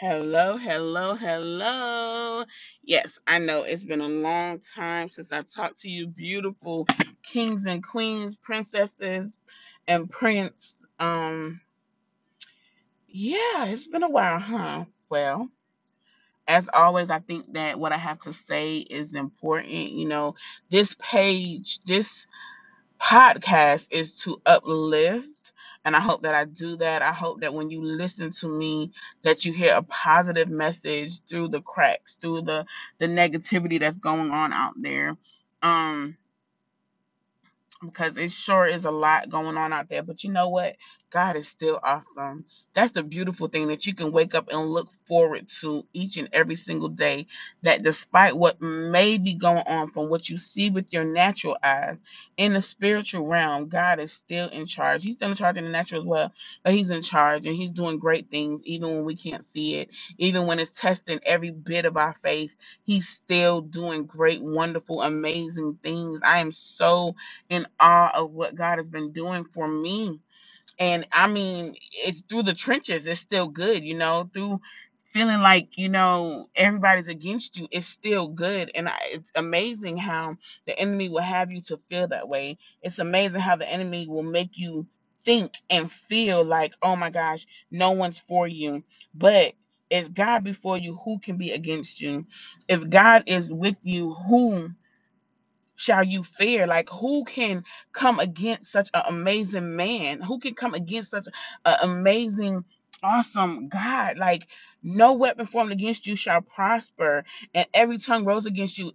Hello, hello, hello. Yes, I know it's been a long time since I've talked to you, beautiful kings and queens, princesses and prince. Um, yeah, it's been a while, huh? Well, as always, I think that what I have to say is important. You know, this page, this podcast is to uplift and i hope that i do that. I hope that when you listen to me that you hear a positive message through the cracks through the the negativity that's going on out there. Um because it sure is a lot going on out there. But you know what? God is still awesome. That's the beautiful thing that you can wake up and look forward to each and every single day. That despite what may be going on from what you see with your natural eyes, in the spiritual realm, God is still in charge. He's still in charge in the natural as well, but He's in charge and He's doing great things even when we can't see it, even when it's testing every bit of our faith. He's still doing great, wonderful, amazing things. I am so in awe of what God has been doing for me. And I mean, it's through the trenches, it's still good, you know, through feeling like, you know, everybody's against you, it's still good. And I, it's amazing how the enemy will have you to feel that way. It's amazing how the enemy will make you think and feel like, oh my gosh, no one's for you. But if God before you, who can be against you? If God is with you, who shall you fear? Like, who can come against such an amazing man? Who can come against such an amazing, awesome God? Like, no weapon formed against you shall prosper, and every tongue rose against you.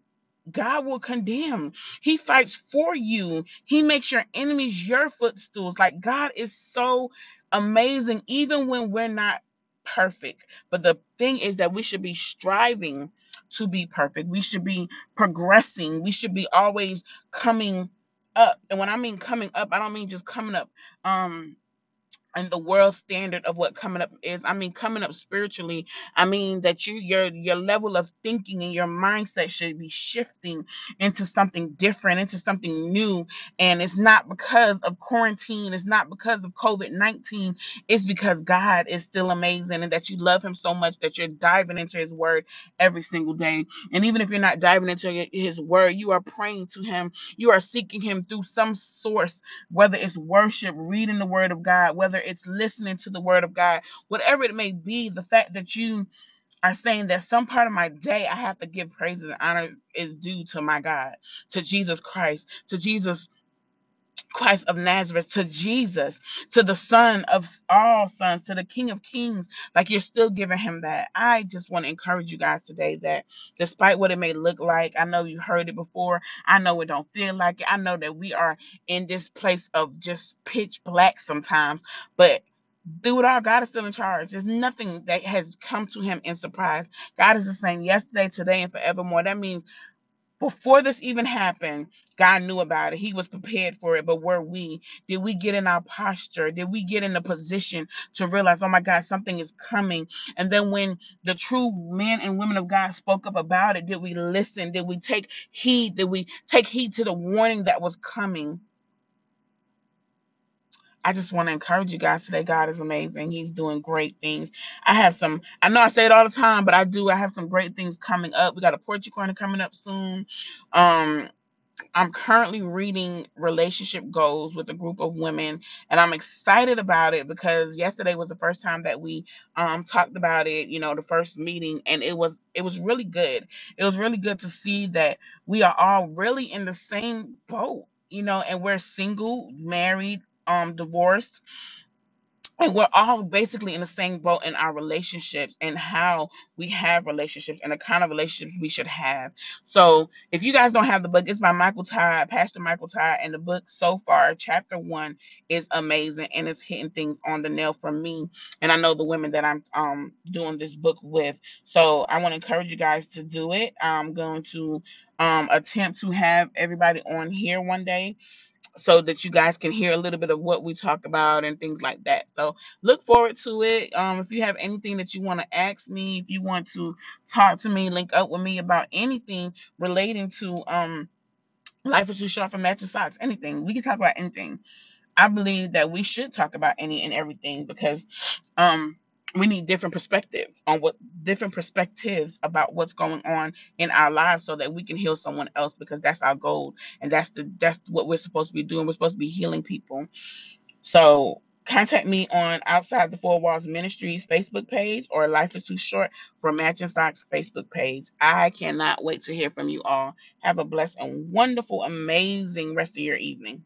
God will condemn. He fights for you. He makes your enemies your footstools. Like God is so amazing, even when we're not perfect. But the thing is that we should be striving to be perfect. We should be progressing. We should be always coming up. And when I mean coming up, I don't mean just coming up. Um and the world standard of what coming up is. I mean coming up spiritually i mean that you your your level of thinking and your mindset should be shifting into something different into something new. And it's not because of quarantine it's not because of covid-19 it's because god is still amazing and that you love him so much that you're diving into his word every single day. And even if you're not diving into his word you are praying to him. You are seeking him through some source whether it's worship, reading the word of God, whether it's listening to the word of God, whatever it may be, the fact that you are saying that some part of my day I have to give praise and honor is due to my God, to Jesus Christ, to Jesus Christ of Nazareth to Jesus, to the Son of all sons, to the King of Kings, like you're still giving him that. I just want to encourage you guys today that despite what it may look like, I know you heard it before. I know it don't feel like it. I know that we are in this place of just pitch black sometimes, but through it all, God is still in charge. There's nothing that has come to him in surprise. God is the same yesterday, today, and forevermore. That means before this even happened, God knew about it. He was prepared for it. But were we? Did we get in our posture? Did we get in a position to realize, oh my God, something is coming? And then when the true men and women of God spoke up about it, did we listen? Did we take heed? Did we take heed to the warning that was coming? I just want to encourage you guys today. God is amazing. He's doing great things. I have some, I know I say it all the time, but I do. I have some great things coming up. We got a Portrait Corner coming up soon. Um, I'm currently reading relationship goals with a group of women, and I'm excited about it because yesterday was the first time that we um, talked about it. You know, the first meeting, and it was it was really good. It was really good to see that we are all really in the same boat. You know, and we're single, married, um, divorced and we're all basically in the same boat in our relationships and how we have relationships and the kind of relationships we should have. So if you guys don't have the book, it's by Michael Todd, Pastor Michael Todd, and the book so far, chapter one, is amazing and it's hitting things on the nail for me. And I know the women that I'm um doing this book with. So I want to encourage you guys to do it. I'm going to um attempt to have everybody on here one day so that you guys can hear a little bit of what we talk about and things like that. So look forward to it. Um, if you have anything that you want to ask me, if you want to talk to me, link up with me about anything relating to um life is too short for matching socks, anything. We can talk about anything. I believe that we should talk about any and everything because um we need different perspectives on what different perspectives about what's going on in our lives so that we can heal someone else because that's our goal and that's the that's what we're supposed to be doing. We're supposed to be healing people. So contact me on outside the four walls ministries facebook page or life is too short for matching socks facebook page. I cannot wait to hear from you all. Have a blessed and wonderful amazing rest of your evening